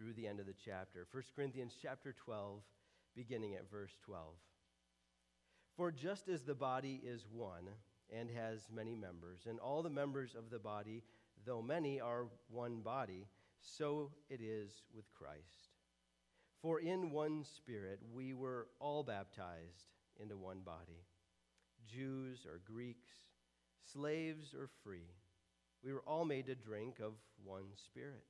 through the end of the chapter. 1 Corinthians chapter 12, beginning at verse 12. For just as the body is one and has many members, and all the members of the body, though many, are one body, so it is with Christ. For in one Spirit we were all baptized into one body Jews or Greeks, slaves or free. We were all made to drink of one Spirit.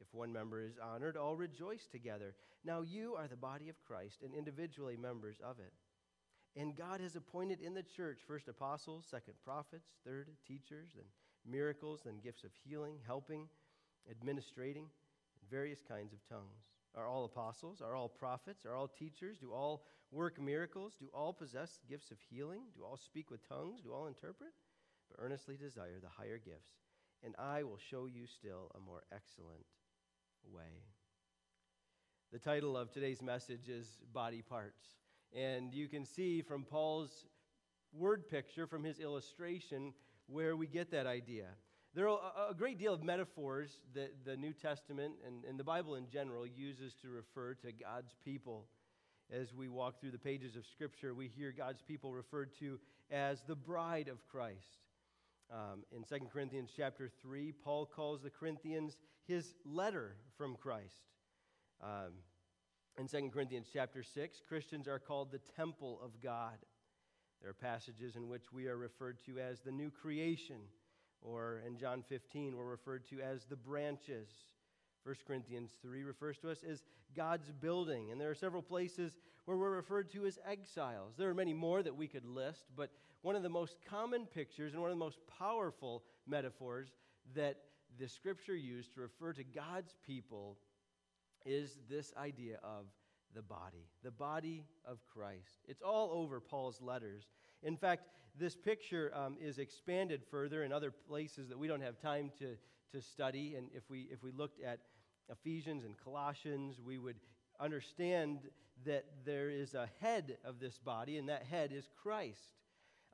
If one member is honored, all rejoice together. Now you are the body of Christ and individually members of it. And God has appointed in the church first apostles, second prophets, third teachers, then miracles, then gifts of healing, helping, administrating, and various kinds of tongues. Are all apostles? Are all prophets? Are all teachers? Do all work miracles? Do all possess gifts of healing? Do all speak with tongues? Do all interpret? But earnestly desire the higher gifts, and I will show you still a more excellent way. The title of today's message is Body Parts. And you can see from Paul's word picture, from his illustration, where we get that idea. There are a great deal of metaphors that the New Testament and, and the Bible in general uses to refer to God's people. As we walk through the pages of Scripture, we hear God's people referred to as the bride of Christ. Um, in 2 Corinthians chapter 3, Paul calls the Corinthians his letter from Christ. Um, in 2 Corinthians chapter 6, Christians are called the temple of God. There are passages in which we are referred to as the new creation, or in John 15, we're referred to as the branches. 1 Corinthians 3 refers to us as God's building, and there are several places where we're referred to as exiles. There are many more that we could list, but one of the most common pictures and one of the most powerful metaphors that the scripture used to refer to God's people is this idea of the body, the body of Christ. It's all over Paul's letters. In fact, this picture um, is expanded further in other places that we don't have time to, to study. And if we, if we looked at Ephesians and Colossians, we would understand that there is a head of this body, and that head is Christ.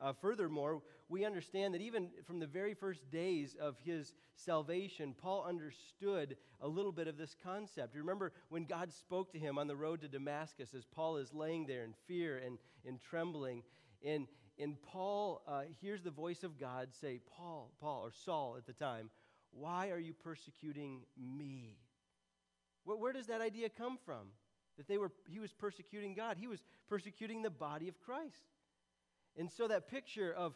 Uh, furthermore, we understand that even from the very first days of his salvation, Paul understood a little bit of this concept. Remember when God spoke to him on the road to Damascus as Paul is laying there in fear and in trembling. And, and Paul uh, hears the voice of God say, Paul, Paul, or Saul at the time, why are you persecuting me? Where, does that idea come from? That they were, he was persecuting God. He was persecuting the body of Christ. And so that picture of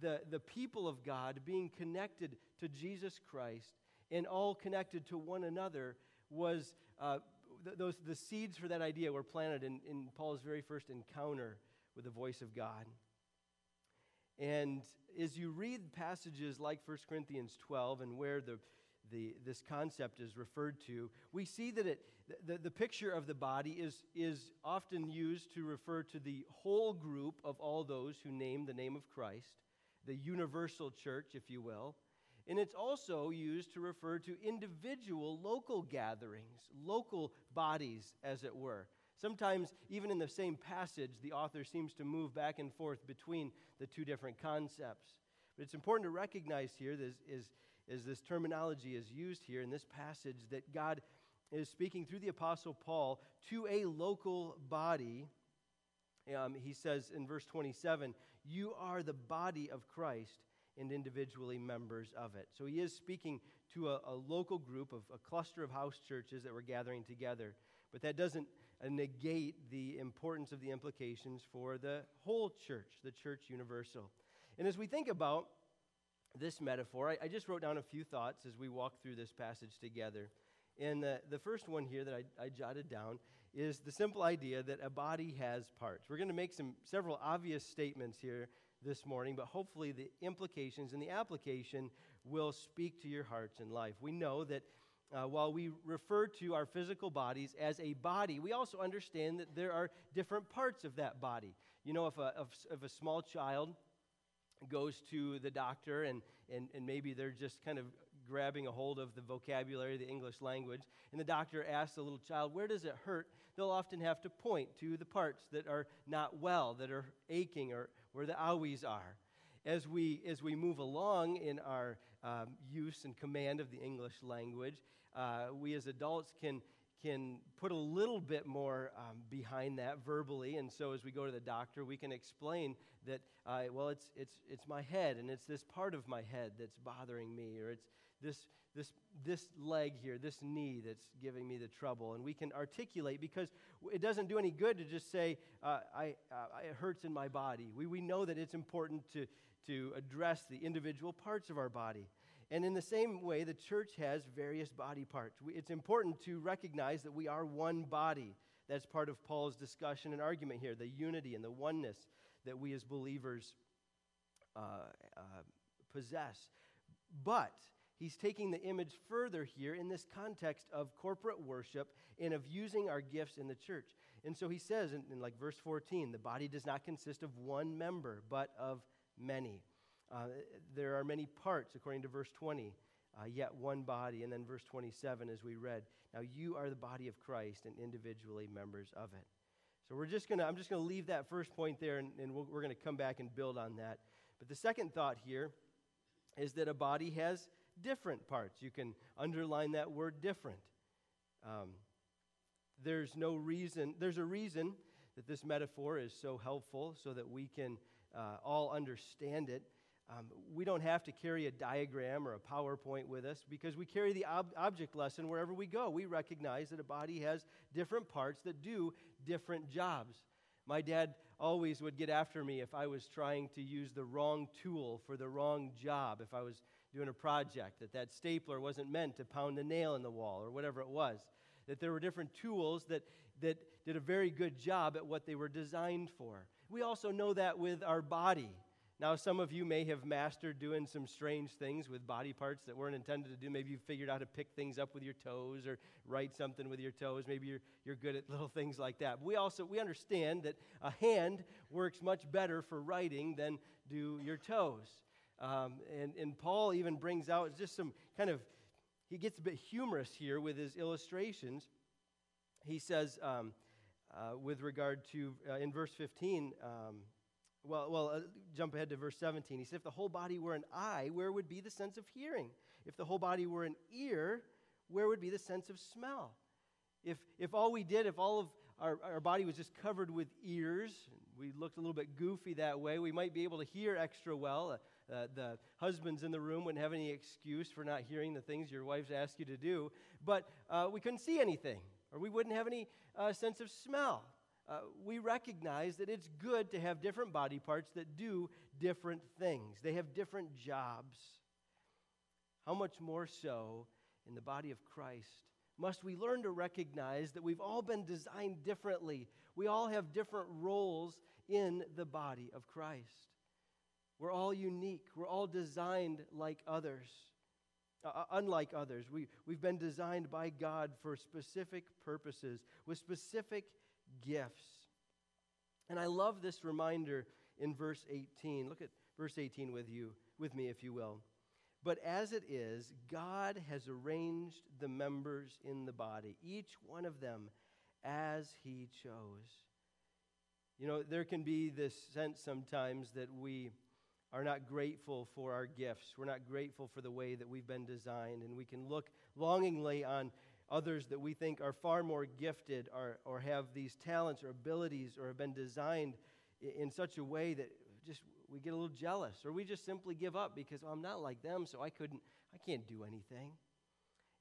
the, the people of God being connected to Jesus Christ and all connected to one another was uh, th- those, the seeds for that idea were planted in, in Paul's very first encounter with the voice of God. And as you read passages like 1 Corinthians 12 and where the, the, this concept is referred to, we see that it, the, the picture of the body is, is often used to refer to the whole group of all those who name the name of Christ, the universal church, if you will. And it's also used to refer to individual local gatherings, local bodies, as it were. Sometimes, even in the same passage, the author seems to move back and forth between the two different concepts. But it's important to recognize here, this, is, is this terminology is used here in this passage, that God is speaking through the Apostle Paul to a local body. Um, he says in verse 27, You are the body of Christ and individually members of it. So he is speaking to a, a local group of a cluster of house churches that were gathering together. But that doesn't uh, negate the importance of the implications for the whole church, the church universal. And as we think about this metaphor, I, I just wrote down a few thoughts as we walk through this passage together. And the, the first one here that I, I jotted down is the simple idea that a body has parts. We're going to make some several obvious statements here this morning, but hopefully the implications and the application will speak to your hearts and life. We know that uh, while we refer to our physical bodies as a body, we also understand that there are different parts of that body. You know, if a, if, if a small child goes to the doctor and, and, and maybe they're just kind of grabbing a hold of the vocabulary the English language, and the doctor asks the little child, Where does it hurt? They'll often have to point to the parts that are not well, that are aching, or where the owies are. As we, as we move along in our um, use and command of the English language, uh, we as adults can, can put a little bit more um, behind that verbally. And so as we go to the doctor, we can explain that, uh, well, it's, it's, it's my head, and it's this part of my head that's bothering me, or it's this, this, this leg here, this knee that's giving me the trouble. And we can articulate because it doesn't do any good to just say, uh, I, uh, it hurts in my body. We, we know that it's important to, to address the individual parts of our body. And in the same way, the church has various body parts. It's important to recognize that we are one body. That's part of Paul's discussion and argument here the unity and the oneness that we as believers uh, uh, possess. But he's taking the image further here in this context of corporate worship and of using our gifts in the church. And so he says in, in like verse 14, the body does not consist of one member, but of many. Uh, there are many parts, according to verse 20, uh, yet one body. And then verse 27, as we read, now you are the body of Christ and individually members of it. So we're just gonna, I'm just going to leave that first point there, and, and we we are going to come back and build on that. But the second thought here is that a body has different parts. You can underline that word different. Um, there's no reason, there's a reason that this metaphor is so helpful so that we can uh, all understand it. Um, we don't have to carry a diagram or a PowerPoint with us because we carry the ob- object lesson wherever we go. We recognize that a body has different parts that do different jobs. My dad always would get after me if I was trying to use the wrong tool for the wrong job, if I was doing a project, that that stapler wasn't meant to pound a nail in the wall or whatever it was, that there were different tools that, that did a very good job at what they were designed for. We also know that with our body. Now, some of you may have mastered doing some strange things with body parts that weren't intended to do. Maybe you figured out how to pick things up with your toes or write something with your toes. Maybe you're, you're good at little things like that. But we also we understand that a hand works much better for writing than do your toes. Um, and, and Paul even brings out just some kind of, he gets a bit humorous here with his illustrations. He says, um, uh, with regard to, uh, in verse 15, um, well, well uh, jump ahead to verse 17. He said, If the whole body were an eye, where would be the sense of hearing? If the whole body were an ear, where would be the sense of smell? If, if all we did, if all of our, our body was just covered with ears, we looked a little bit goofy that way, we might be able to hear extra well. Uh, uh, the husbands in the room wouldn't have any excuse for not hearing the things your wives ask you to do, but uh, we couldn't see anything, or we wouldn't have any uh, sense of smell uh, we recognize that it's good to have different body parts that do different things. They have different jobs. How much more so in the body of Christ must we learn to recognize that we've all been designed differently? We all have different roles in the body of Christ. We're all unique, we're all designed like others. Uh, uh unlike others, we, we've been designed by God for specific purposes, with specific gifts. And I love this reminder in verse 18. Look at verse 18 with you, with me if you will. But as it is, God has arranged the members in the body, each one of them as he chose. You know, there can be this sense sometimes that we are not grateful for our gifts. We're not grateful for the way that we've been designed. And we can look longingly on others that we think are far more gifted or, or have these talents or abilities or have been designed in such a way that just we get a little jealous or we just simply give up because oh, I'm not like them so I couldn't I can't do anything.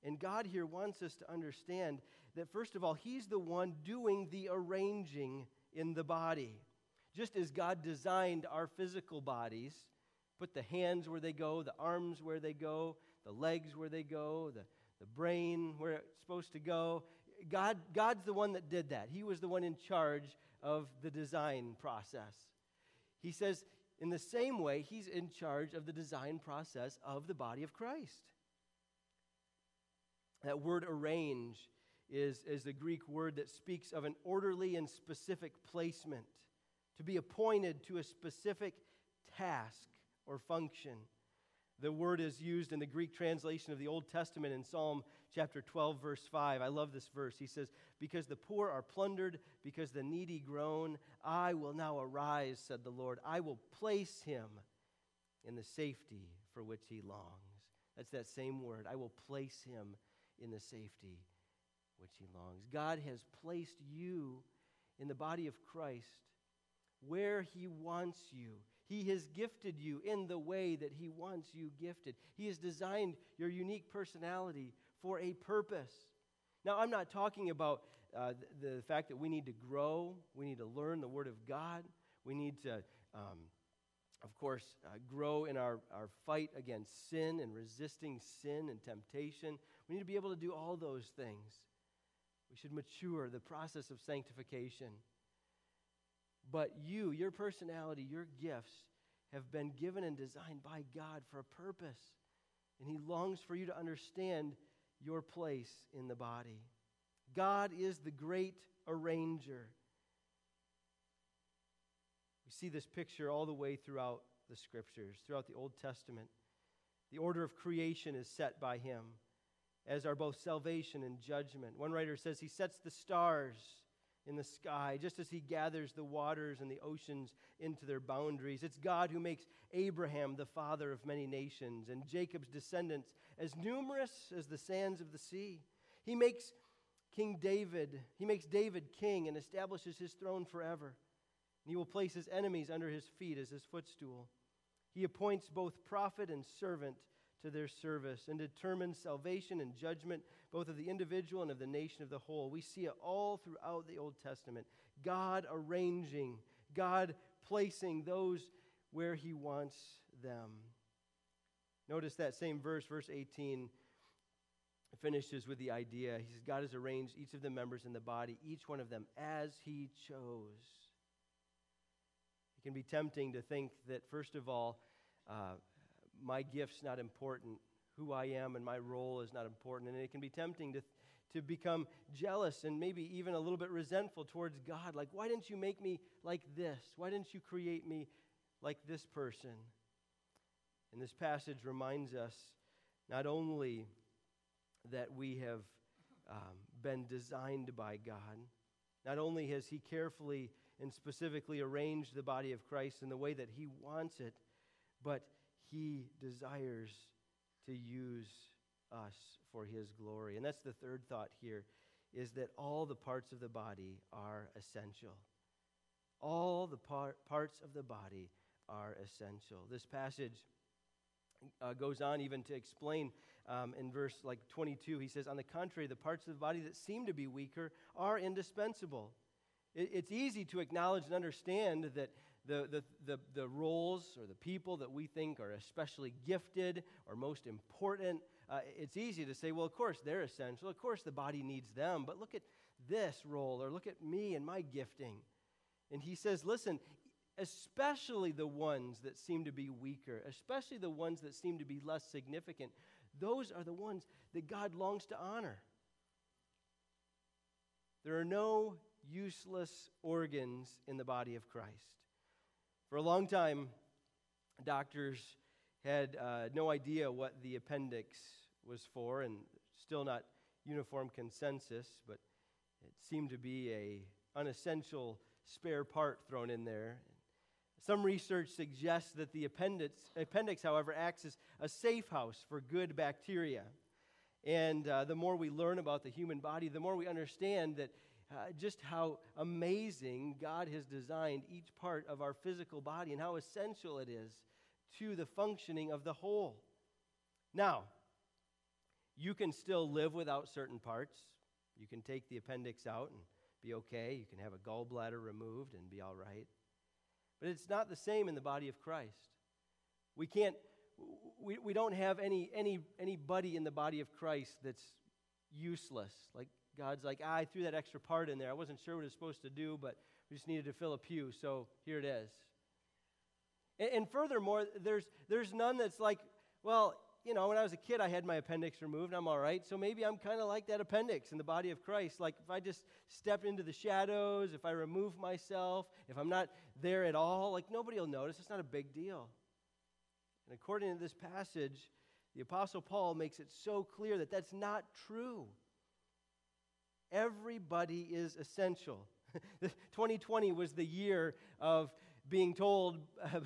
And God here wants us to understand that first of all he's the one doing the arranging in the body. Just as God designed our physical bodies, put the hands where they go, the arms where they go, the legs where they go, the, the brain where it's supposed to go. God, God's the one that did that. He was the one in charge of the design process. He says, in the same way, He's in charge of the design process of the body of Christ. That word arrange is, is the Greek word that speaks of an orderly and specific placement, to be appointed to a specific task or function. The word is used in the Greek translation of the Old Testament in Psalm chapter 12, verse 5. I love this verse. He says, Because the poor are plundered, because the needy groan, I will now arise, said the Lord. I will place him in the safety for which he longs. That's that same word. I will place him in the safety which he longs. God has placed you in the body of Christ where he wants you. He has gifted you in the way that He wants you gifted. He has designed your unique personality for a purpose. Now, I'm not talking about uh, the, the, fact that we need to grow, we need to learn the Word of God, we need to, um, of course, uh, grow in our, our fight against sin and resisting sin and temptation. We need to be able to do all those things. We should mature the process of sanctification. But you, your personality, your gifts have been given and designed by God for a purpose. And He longs for you to understand your place in the body. God is the great arranger. We see this picture all the way throughout the scriptures, throughout the Old Testament. The order of creation is set by Him, as are both salvation and judgment. One writer says He sets the stars in the sky, just as he gathers the waters and the oceans into their boundaries. It's God who makes Abraham the father of many nations and Jacob's descendants as numerous as the sands of the sea. He makes King David, he makes David king and establishes his throne forever. And he will place his enemies under his feet as his footstool. He appoints both prophet and servant to their service and determines salvation and judgment, both of the individual and of the nation of the whole. We see it all throughout the Old Testament. God arranging, God placing those where He wants them. Notice that same verse, verse 18, finishes with the idea. He says, God has arranged each of the members in the body, each one of them, as He chose. It can be tempting to think that, first of all, uh, my gift's not important, who I am and my role is not important. And it can be tempting to, to become jealous and maybe even a little bit resentful towards God. Like, why didn't you make me like this? Why didn't you create me like this person? And this passage reminds us not only that we have um, been designed by God, not only has He carefully and specifically arranged the body of Christ in the way that He wants it, but he desires to use us for His glory. And that's the third thought here is that all the parts of the body are essential. All the par- parts of the body are essential. This passage uh, goes on even to explain um, in verse like 22 he says on the contrary the parts of the body that seem to be weaker are indispensable it, it's easy to acknowledge and understand that the, the, the, the roles or the people that we think are especially gifted or most important, uh, it's easy to say, well, of course they're essential. Of course the body needs them. But look at this role or look at me and my gifting. And he says, listen, especially the ones that seem to be weaker, especially the ones that seem to be less significant, those are the ones that God longs to honor. There are no useless organs in the body of Christ. For a long time, doctors had uh, no idea what the appendix was for, and still not uniform consensus, but It seemed to be a unessential spare part thrown in there. Some research suggests that the appendix, appendix however, acts as a safe house for good bacteria. And uh, the more we learn about the human body, the more we understand that uh, just how amazing God has designed each part of our physical body and how essential it is to the functioning of the whole. Now, you can still live without certain parts. You can take the appendix out and be okay. You can have a gallbladder removed and be all right. But it's not the same in the body of Christ. We can't, we, we don't have any, any, anybody in the body of Christ that's useless. Like God's like, ah, I threw that extra part in there. I wasn't sure what it was supposed to do, but we just needed to fill a pew, so here it is. And, and furthermore, there's, there's none that's like, well, you know, when I was a kid, I had my appendix removed. I'm all right. So maybe I'm kind of like that appendix in the body of Christ. Like if I just step into the shadows, if I remove myself, if I'm not there at all, like nobody will notice. It's not a big deal. And according to this passage, the Apostle Paul makes it so clear that that's not true. Everybody is essential. 2020 was the year of being told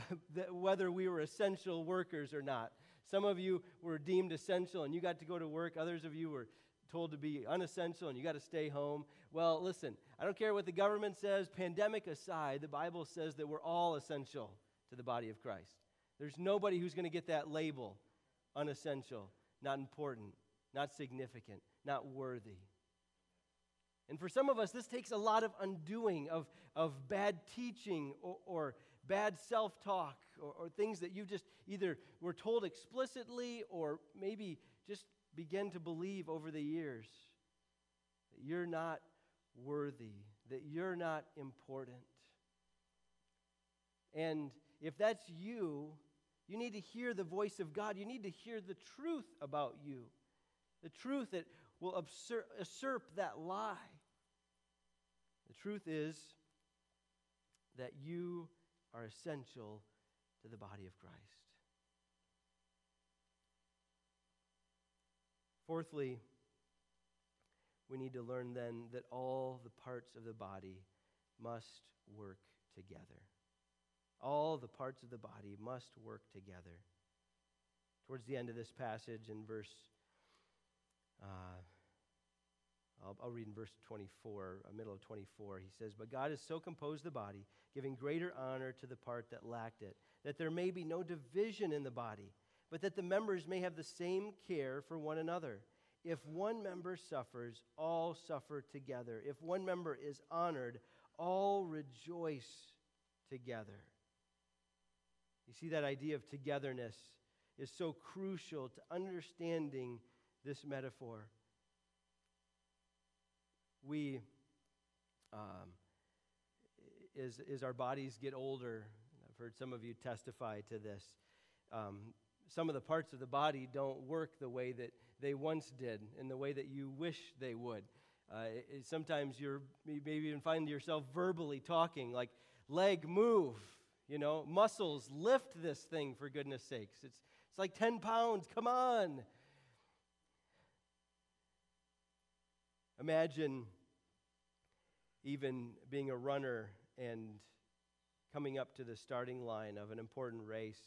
whether we were essential workers or not. Some of you were deemed essential and you got to go to work. Others of you were told to be unessential and you got to stay home. Well, listen, I don't care what the government says, pandemic aside, the Bible says that we're all essential to the body of Christ. There's nobody who's going to get that label unessential, not important, not significant, not worthy. And for some of us, this takes a lot of undoing of, of bad teaching or, or bad self talk or, or things that you just either were told explicitly or maybe just begin to believe over the years that you're not worthy, that you're not important. And if that's you, you need to hear the voice of God. You need to hear the truth about you, the truth that will usurp that lie. The truth is that you are essential to the body of Christ. Fourthly, we need to learn then that all the parts of the body must work together. All the parts of the body must work together. Towards the end of this passage, in verse uh, I'll, I'll, read in verse 24, uh, middle of 24. He says, But God has so composed the body, giving greater honor to the part that lacked it, that there may be no division in the body, but that the members may have the same care for one another. If one member suffers, all suffer together. If one member is honored, all rejoice together. You see, that idea of togetherness is so crucial to understanding this metaphor we, um, as, as our bodies get older, I've heard some of you testify to this, um, some of the parts of the body don't work the way that they once did in the way that you wish they would. Uh, it, sometimes you're, you maybe even find yourself verbally talking, like, leg move, you know, muscles, lift this thing for goodness sakes. It's, it's like 10 pounds, come on. Imagine even being a runner and coming up to the starting line of an important race.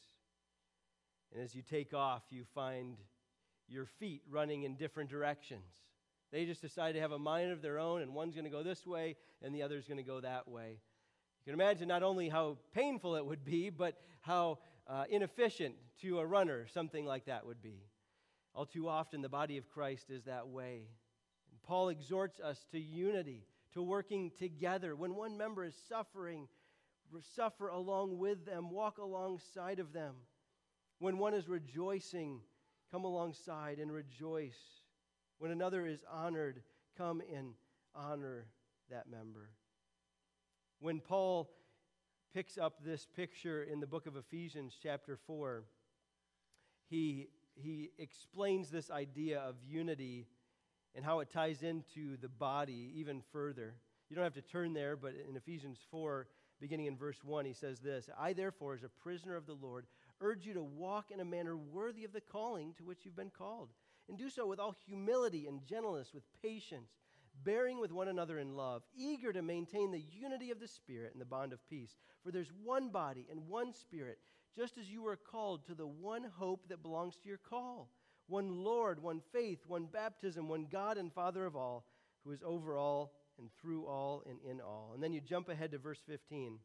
And as you take off, you find your feet running in different directions. They just decide to have a mind of their own, and one's going to go this way, and the other's going to go that way. You can imagine not only how painful it would be, but how uh, inefficient to a runner something like that would be. All too often, the body of Christ is that way. Paul exhorts us to unity, to working together. When one member is suffering, suffer along with them, walk alongside of them. When one is rejoicing, come alongside and rejoice. When another is honored, come and honor that member. When Paul picks up this picture in the book of Ephesians, chapter 4, he, he explains this idea of unity and how it ties into the body even further. You don't have to turn there, but in Ephesians 4, beginning in verse 1, he says this I, therefore, as a prisoner of the Lord, urge you to walk in a manner worthy of the calling to which you've been called, and do so with all humility and gentleness, with patience, bearing with one another in love, eager to maintain the unity of the Spirit and the bond of peace. For there's one body and one Spirit, just as you were called to the one hope that belongs to your call one Lord, one faith, one baptism, one God and Father of all, who is over all and through all and in all. And then you jump ahead to verse 15.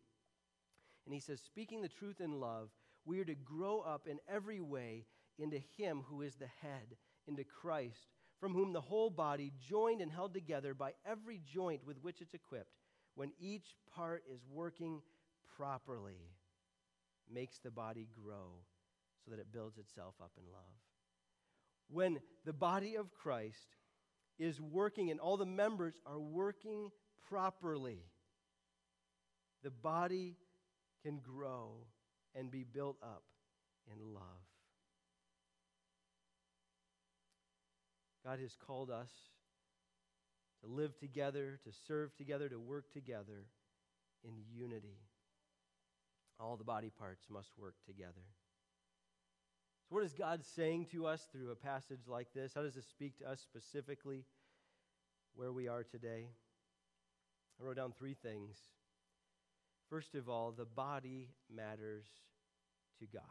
And he says, Speaking the truth in love, we are to grow up in every way into Him who is the head, into Christ from whom the whole body, joined and held together by every joint with which it's equipped, when each part is working properly, makes the body grow so that it builds itself up in love. When the body of Christ is working and all the members are working properly, the body can grow and be built up in love. God has called us to live together, to serve together, to work together in unity. All the body parts must work together. So, what is God saying to us through a passage like this? How does this speak to us specifically where we are today? I wrote down three things. First of all, the body matters to God.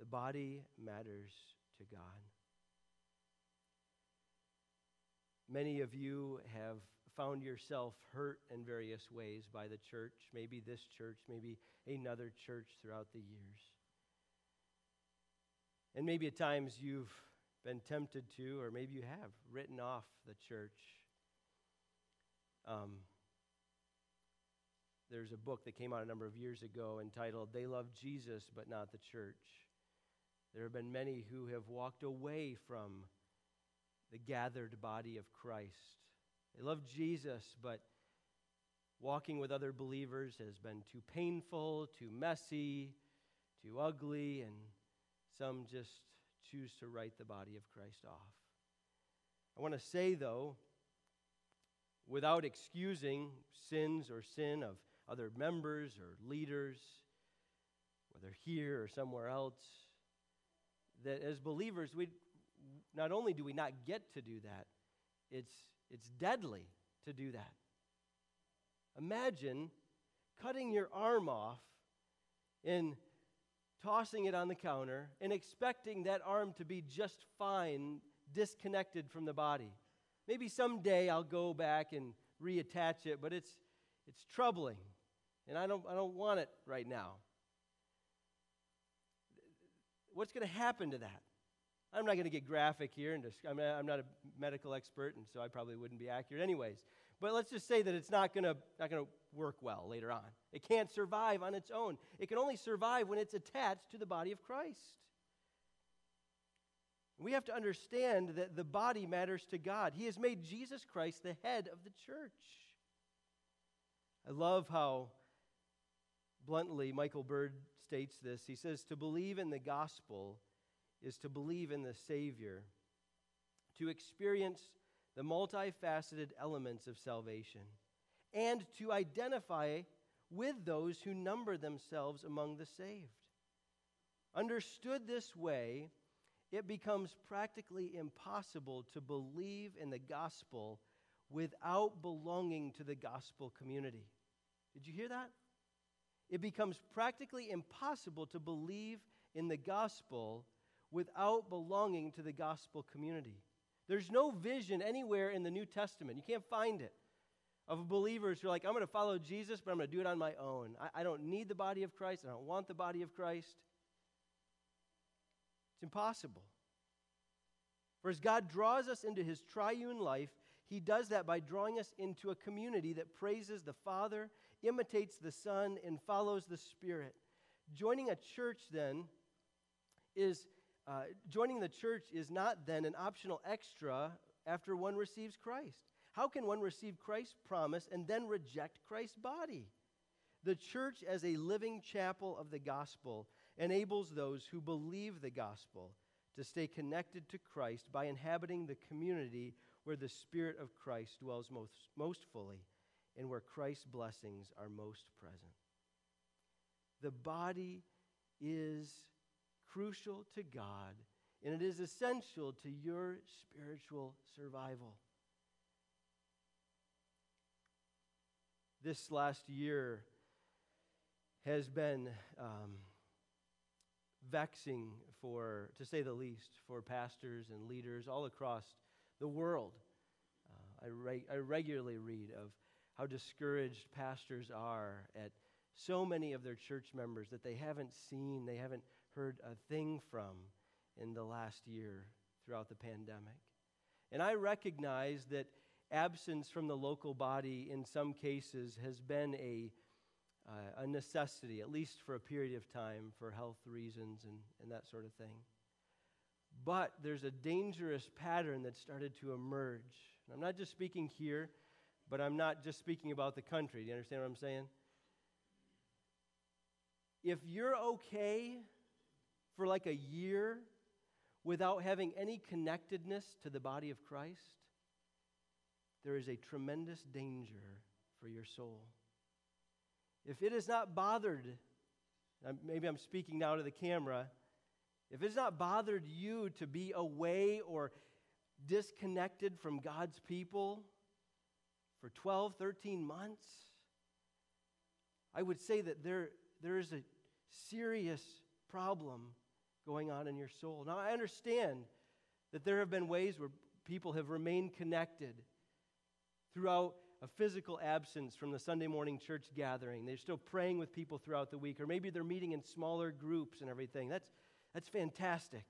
The body matters to God. Many of you have found yourself hurt in various ways by the church, maybe this church, maybe another church throughout the years. And maybe at times you've been tempted to, or maybe you have, written off the church. Um, there's a book that came out a number of years ago entitled They Love Jesus But Not the Church. There have been many who have walked away from the gathered body of Christ. They love Jesus, but walking with other believers has been too painful, too messy, too ugly, and some just choose to write the body of Christ off. I want to say, though, without excusing sins or sin of other members or leaders, whether here or somewhere else, that as believers, we not only do we not get to do that, it's, it's deadly to do that. Imagine cutting your arm off and tossing it on the counter and expecting that arm to be just fine, disconnected from the body. Maybe someday I'll go back and reattach it, but it's, it's troubling, and I don't, I don't want it right now what's going to happen to that? I'm not going to get graphic here, and I'm not a medical expert, and so I probably wouldn't be accurate anyways. But let's just say that it's not going to not going to work well later on. It can't survive on its own. It can only survive when it's attached to the body of Christ. We have to understand that the body matters to God. He has made Jesus Christ the head of the church. I love how bluntly Michael Bird states this. He says, To believe in the gospel is to believe in the Savior, to experience the multifaceted elements of salvation, and to identify with those who number themselves among the saved. Understood this way, it becomes practically impossible to believe in the gospel without belonging to the gospel community. Did you hear that? it becomes practically impossible to believe in the gospel without belonging to the gospel community. There's no vision anywhere in the New Testament. You can't find it of believers who are like, I'm going to follow Jesus, but I'm going to do it on my own. I, I don't need the body of Christ. I don't want the body of Christ. It's impossible. For as God draws us into his triune life, he does that by drawing us into a community that praises the Father imitates the Son, and follows the Spirit. Joining a church then is uh, joining the church is not then an optional extra after one receives Christ. How can one receive Christ's promise and then reject Christ's body? The church, as a living chapel of the gospel, enables those who believe the gospel to stay connected to Christ by inhabiting the community where the Spirit of Christ dwells most, most fully and where Christ's blessings are most present. The body is crucial to God and it is essential to your spiritual survival. This last year has been um, vexing for, to say the least, for pastors and leaders all across the world. Uh, I, re- I regularly read of how discouraged pastors are at so many of their church members that they haven't seen, they haven't heard a thing from in the last year throughout the pandemic. And I recognize that absence from the local body in some cases has been a, uh, a necessity, at least for a period of time, for health reasons and, and that sort of thing. But there's a dangerous pattern that started to emerge. I'm not just speaking here, but I'm not just speaking about the country. Do you understand what I'm saying? If you're okay for like a year without having any connectedness to the body of Christ, there is a tremendous danger for your soul. If it is not bothered, maybe I'm speaking now to the camera, if it's not bothered you to be away or disconnected from God's people for 12, 13 months, I would say that there, there is a serious problem going on in your soul. Now, I understand that there have been ways where people have remained connected throughout a physical absence from the Sunday morning church gathering. They're still praying with people throughout the week, or maybe they're meeting in smaller groups and everything. That's, that's fantastic.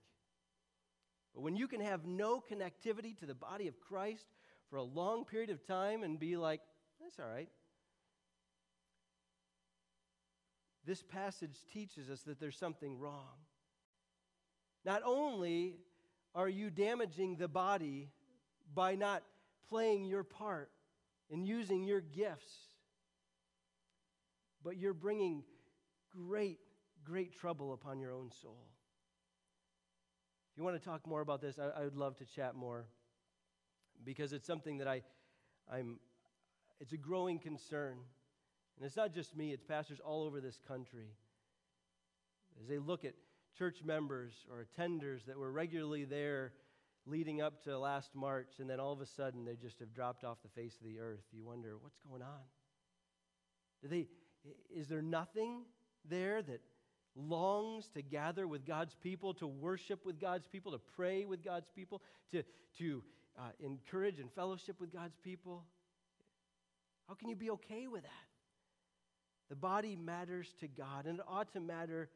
But when you can have no connectivity to the body of Christ for a long period of time and be like, that's all right. This passage teaches us that there's something wrong. Not only are you damaging the body by not playing your part and using your gifts, but you're bringing great, great trouble upon your own soul. If you want to talk more about this, I, I would love to chat more because it's something that I, I'm, it's a growing concern. And it's not just me, it's pastors all over this country. As they look at church members or attenders that were regularly there leading up to last March, and then all of a sudden they just have dropped off the face of the earth. You wonder, what's going on? Do they, is there nothing there that longs to gather with God's people, to worship with God's people, to pray with God's people, to, to uh, encourage and fellowship with God's people? How can you be okay with that? The body matters to God, and it ought to matter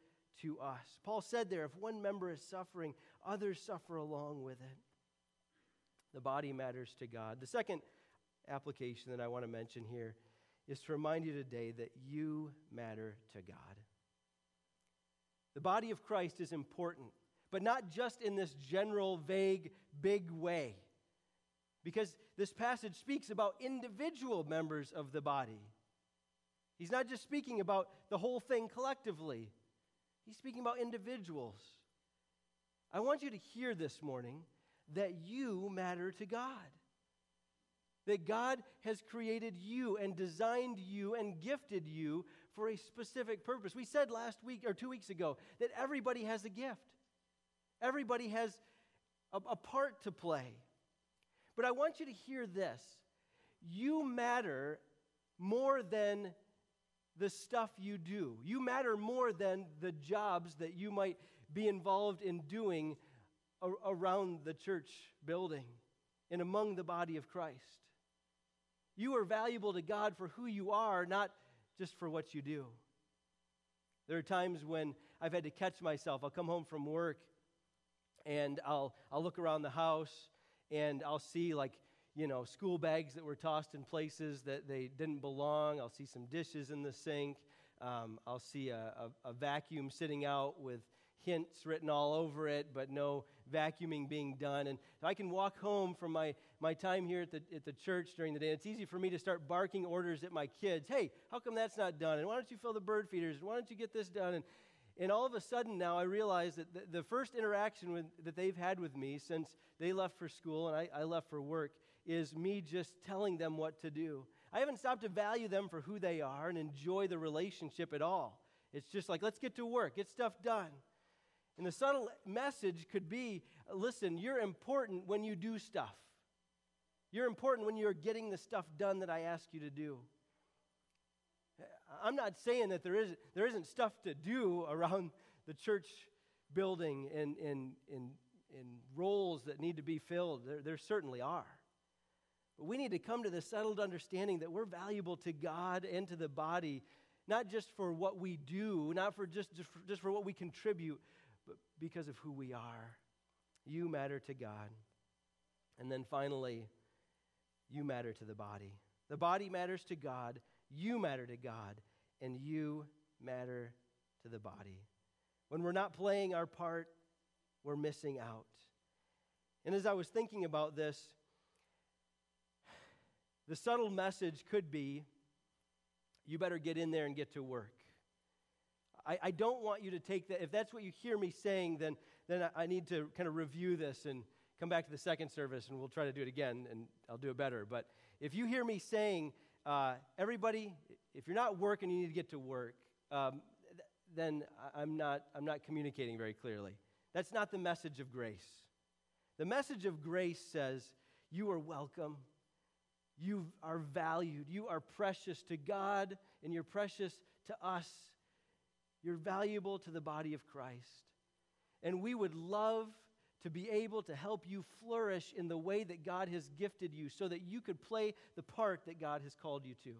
to us. Paul said there if one member is suffering, others suffer along with it. The body matters to God. The second application that I want to mention here is to remind you today that you matter to God. The body of Christ is important, but not just in this general, vague, big way. Because this passage speaks about individual members of the body. He's not just speaking about the whole thing collectively. He's speaking about individuals. I want you to hear this morning that you matter to God. That God has created you and designed you and gifted you for a specific purpose. We said last week or two weeks ago that everybody has a gift, everybody has a, a part to play. But I want you to hear this you matter more than the stuff you do. You matter more than the jobs that you might be involved in doing around the church building and among the body of Christ. You are valuable to God for who you are, not just for what you do. There are times when I've had to catch myself. I'll come home from work and I'll, I'll look around the house and I'll see like you know, school bags that were tossed in places that they didn't belong. I'll see some dishes in the sink. Um, I'll see a, a, a, vacuum sitting out with hints written all over it, but no vacuuming being done. And I can walk home from my, my time here at the, at the church during the day. It's easy for me to start barking orders at my kids. Hey, how come that's not done? And why don't you fill the bird feeders? And why don't you get this done? And, and all of a sudden now I realize that the, the first interaction with, that they've had with me since they left for school and I, I left for work is me just telling them what to do. I haven't stopped to value them for who they are and enjoy the relationship at all. It's just like, let's get to work, get stuff done. And the subtle message could be listen, you're important when you do stuff. You're important when you're getting the stuff done that I ask you to do. I'm not saying that there isn't, there isn't stuff to do around the church building and, and, and, and roles that need to be filled. There, there certainly are. But we need to come to the settled understanding that we're valuable to God and to the body, not just for what we do, not for just, just, for, just for what we contribute, but because of who we are. You matter to God. And then finally, you matter to the body. The body matters to God, you matter to God, and you matter to the body. When we're not playing our part, we're missing out. And as I was thinking about this, the subtle message could be you better get in there and get to work. I, I don't want you to take that. If that's what you hear me saying, then, then I, need to kind of review this and come back to the second service and we'll try to do it again and I'll do it better. But if you hear me saying, uh, everybody, if you're not working, you need to get to work, um, th- then I'm not, I'm not communicating very clearly. That's not the message of grace. The message of grace says, You are welcome. You are valued. You are precious to God, and you're precious to us. You're valuable to the body of Christ. And we would love to be able to help you flourish in the way that God has gifted you so that you could play the part that God has called you to.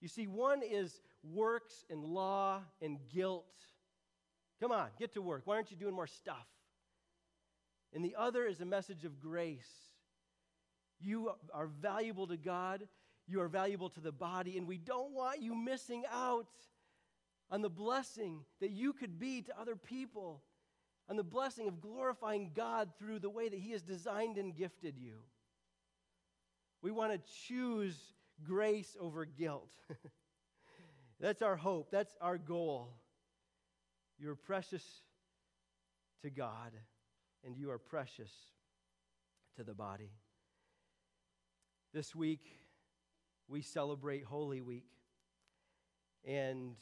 You see, one is works and law and guilt. Come on, get to work. Why aren't you doing more stuff? And the other is a message of grace. You are valuable to God, you are valuable to the body, and we don't want you missing out on the blessing that you could be to other people on the blessing of glorifying God through the way that He has designed and gifted you. We want to choose grace over guilt. That's our hope. That's our goal. You're precious to God, and you are precious to the body. This week, we celebrate Holy Week. And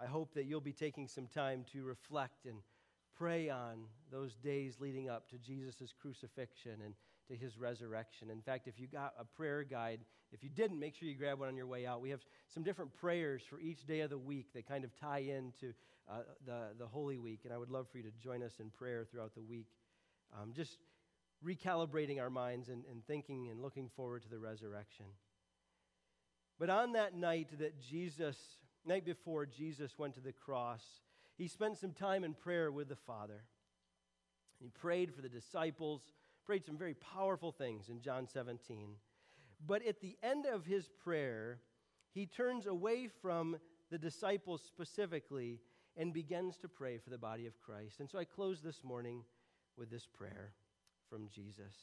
I hope that you'll be taking some time to reflect and pray on those days leading up to Jesus' crucifixion and to his resurrection. In fact, if you got a prayer guide, if you didn't, make sure you grab one on your way out. We have some different prayers for each day of the week that kind of tie into uh, the, the Holy Week, and I would love for you to join us in prayer throughout the week. Um, just recalibrating our minds and, and thinking and looking forward to the resurrection. But on that night that Jesus, night before Jesus went to the cross, he spent some time in prayer with the Father. He prayed for the disciples, prayed some very powerful things in John 17. But at the end of his prayer, he turns away from the disciples specifically and begins to pray for the body of Christ. And so I close this morning with this prayer from Jesus.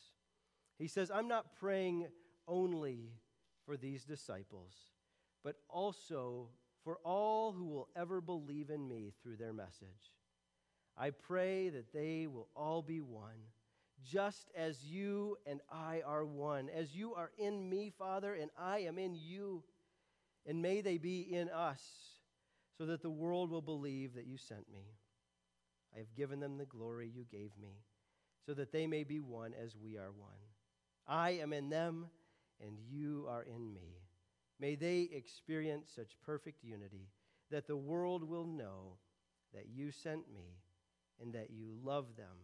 He says, I'm not praying only for these disciples, but also for all who will ever believe in me through their message. I pray that they will all be one, just as you and I are one, as you are in me, Father, and I am in you. And may they be in us, so that the world will believe that you sent me. I have given them the glory you gave me, so that they may be one as we are one. I am in them, and you are in me May they experience such perfect unity that the world will know that you sent me and that you love them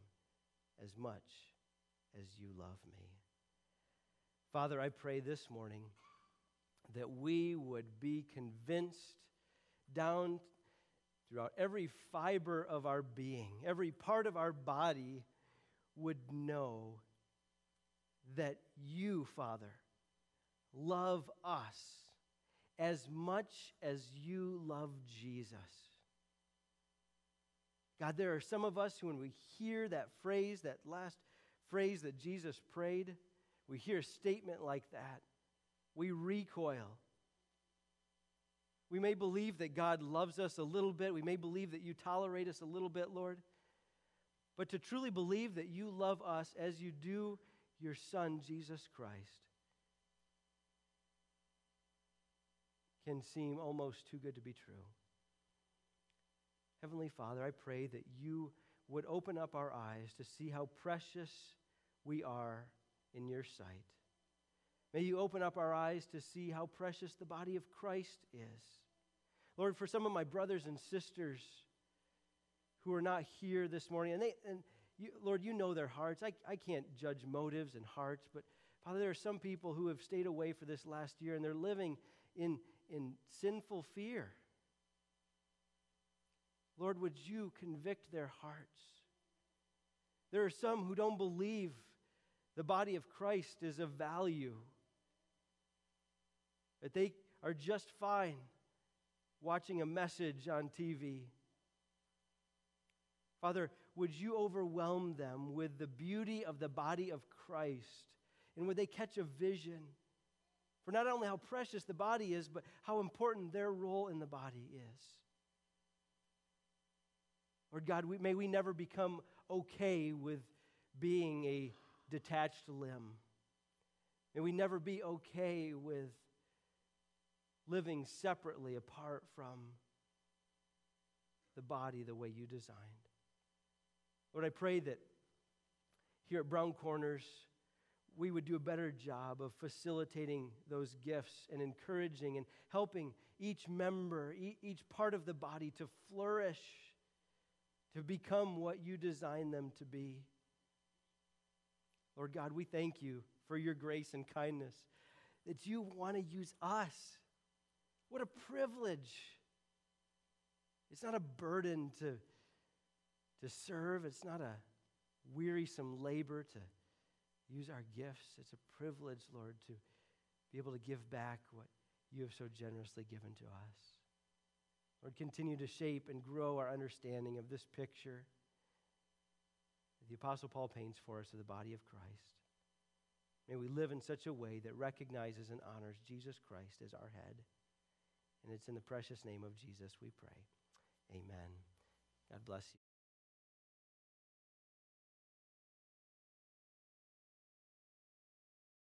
as much as you love me. Father, I pray this morning that we would be convinced down throughout every fiber of our being, every part of our body would know that you, Father, love us as much as you love Jesus. God, there are some of us who, when we hear that phrase, that last phrase that Jesus prayed, we hear a statement like that, we recoil. We may believe that God loves us a little bit. We may believe that you tolerate us a little bit, Lord. But to truly believe that you love us as you do your Son, Jesus Christ, can seem almost too good to be true. Heavenly Father, I pray that you would open up our eyes to see how precious we are in your sight. May you open up our eyes to see how precious the body of Christ is. Lord, for some of my brothers and sisters who are not here this morning, and, they, and you, Lord, you know their hearts. I, I can't judge motives and hearts, but Father, there are some people who have stayed away for this last year and they're living in, in sinful fear. Lord, would you convict their hearts? There are some who don't believe the body of Christ is of value, that they are just fine watching a message on TV. Father, would you overwhelm them with the beauty of the body of Christ? And would they catch a vision for not only how precious the body is, but how important their role in the body is? Lord God, we, may we never become okay with being a detached limb. May we never be okay with living separately apart from the body the way you designed. Lord, I pray that here at Brown Corners, we would do a better job of facilitating those gifts and encouraging and helping each member, each part of the body to flourish, to become what you designed them to be. Lord God, we thank you for your grace and kindness, that you want to use us. What a privilege. It's not a burden to, to serve, it's not a wearisome labor to use our gifts. It's a privilege, Lord, to be able to give back what you have so generously given to us. Lord, continue to shape and grow our understanding of this picture that the Apostle Paul paints for us of the body of Christ. May we live in such a way that recognizes and honors Jesus Christ as our head. And it's in the precious name of Jesus we pray. Amen. God bless you.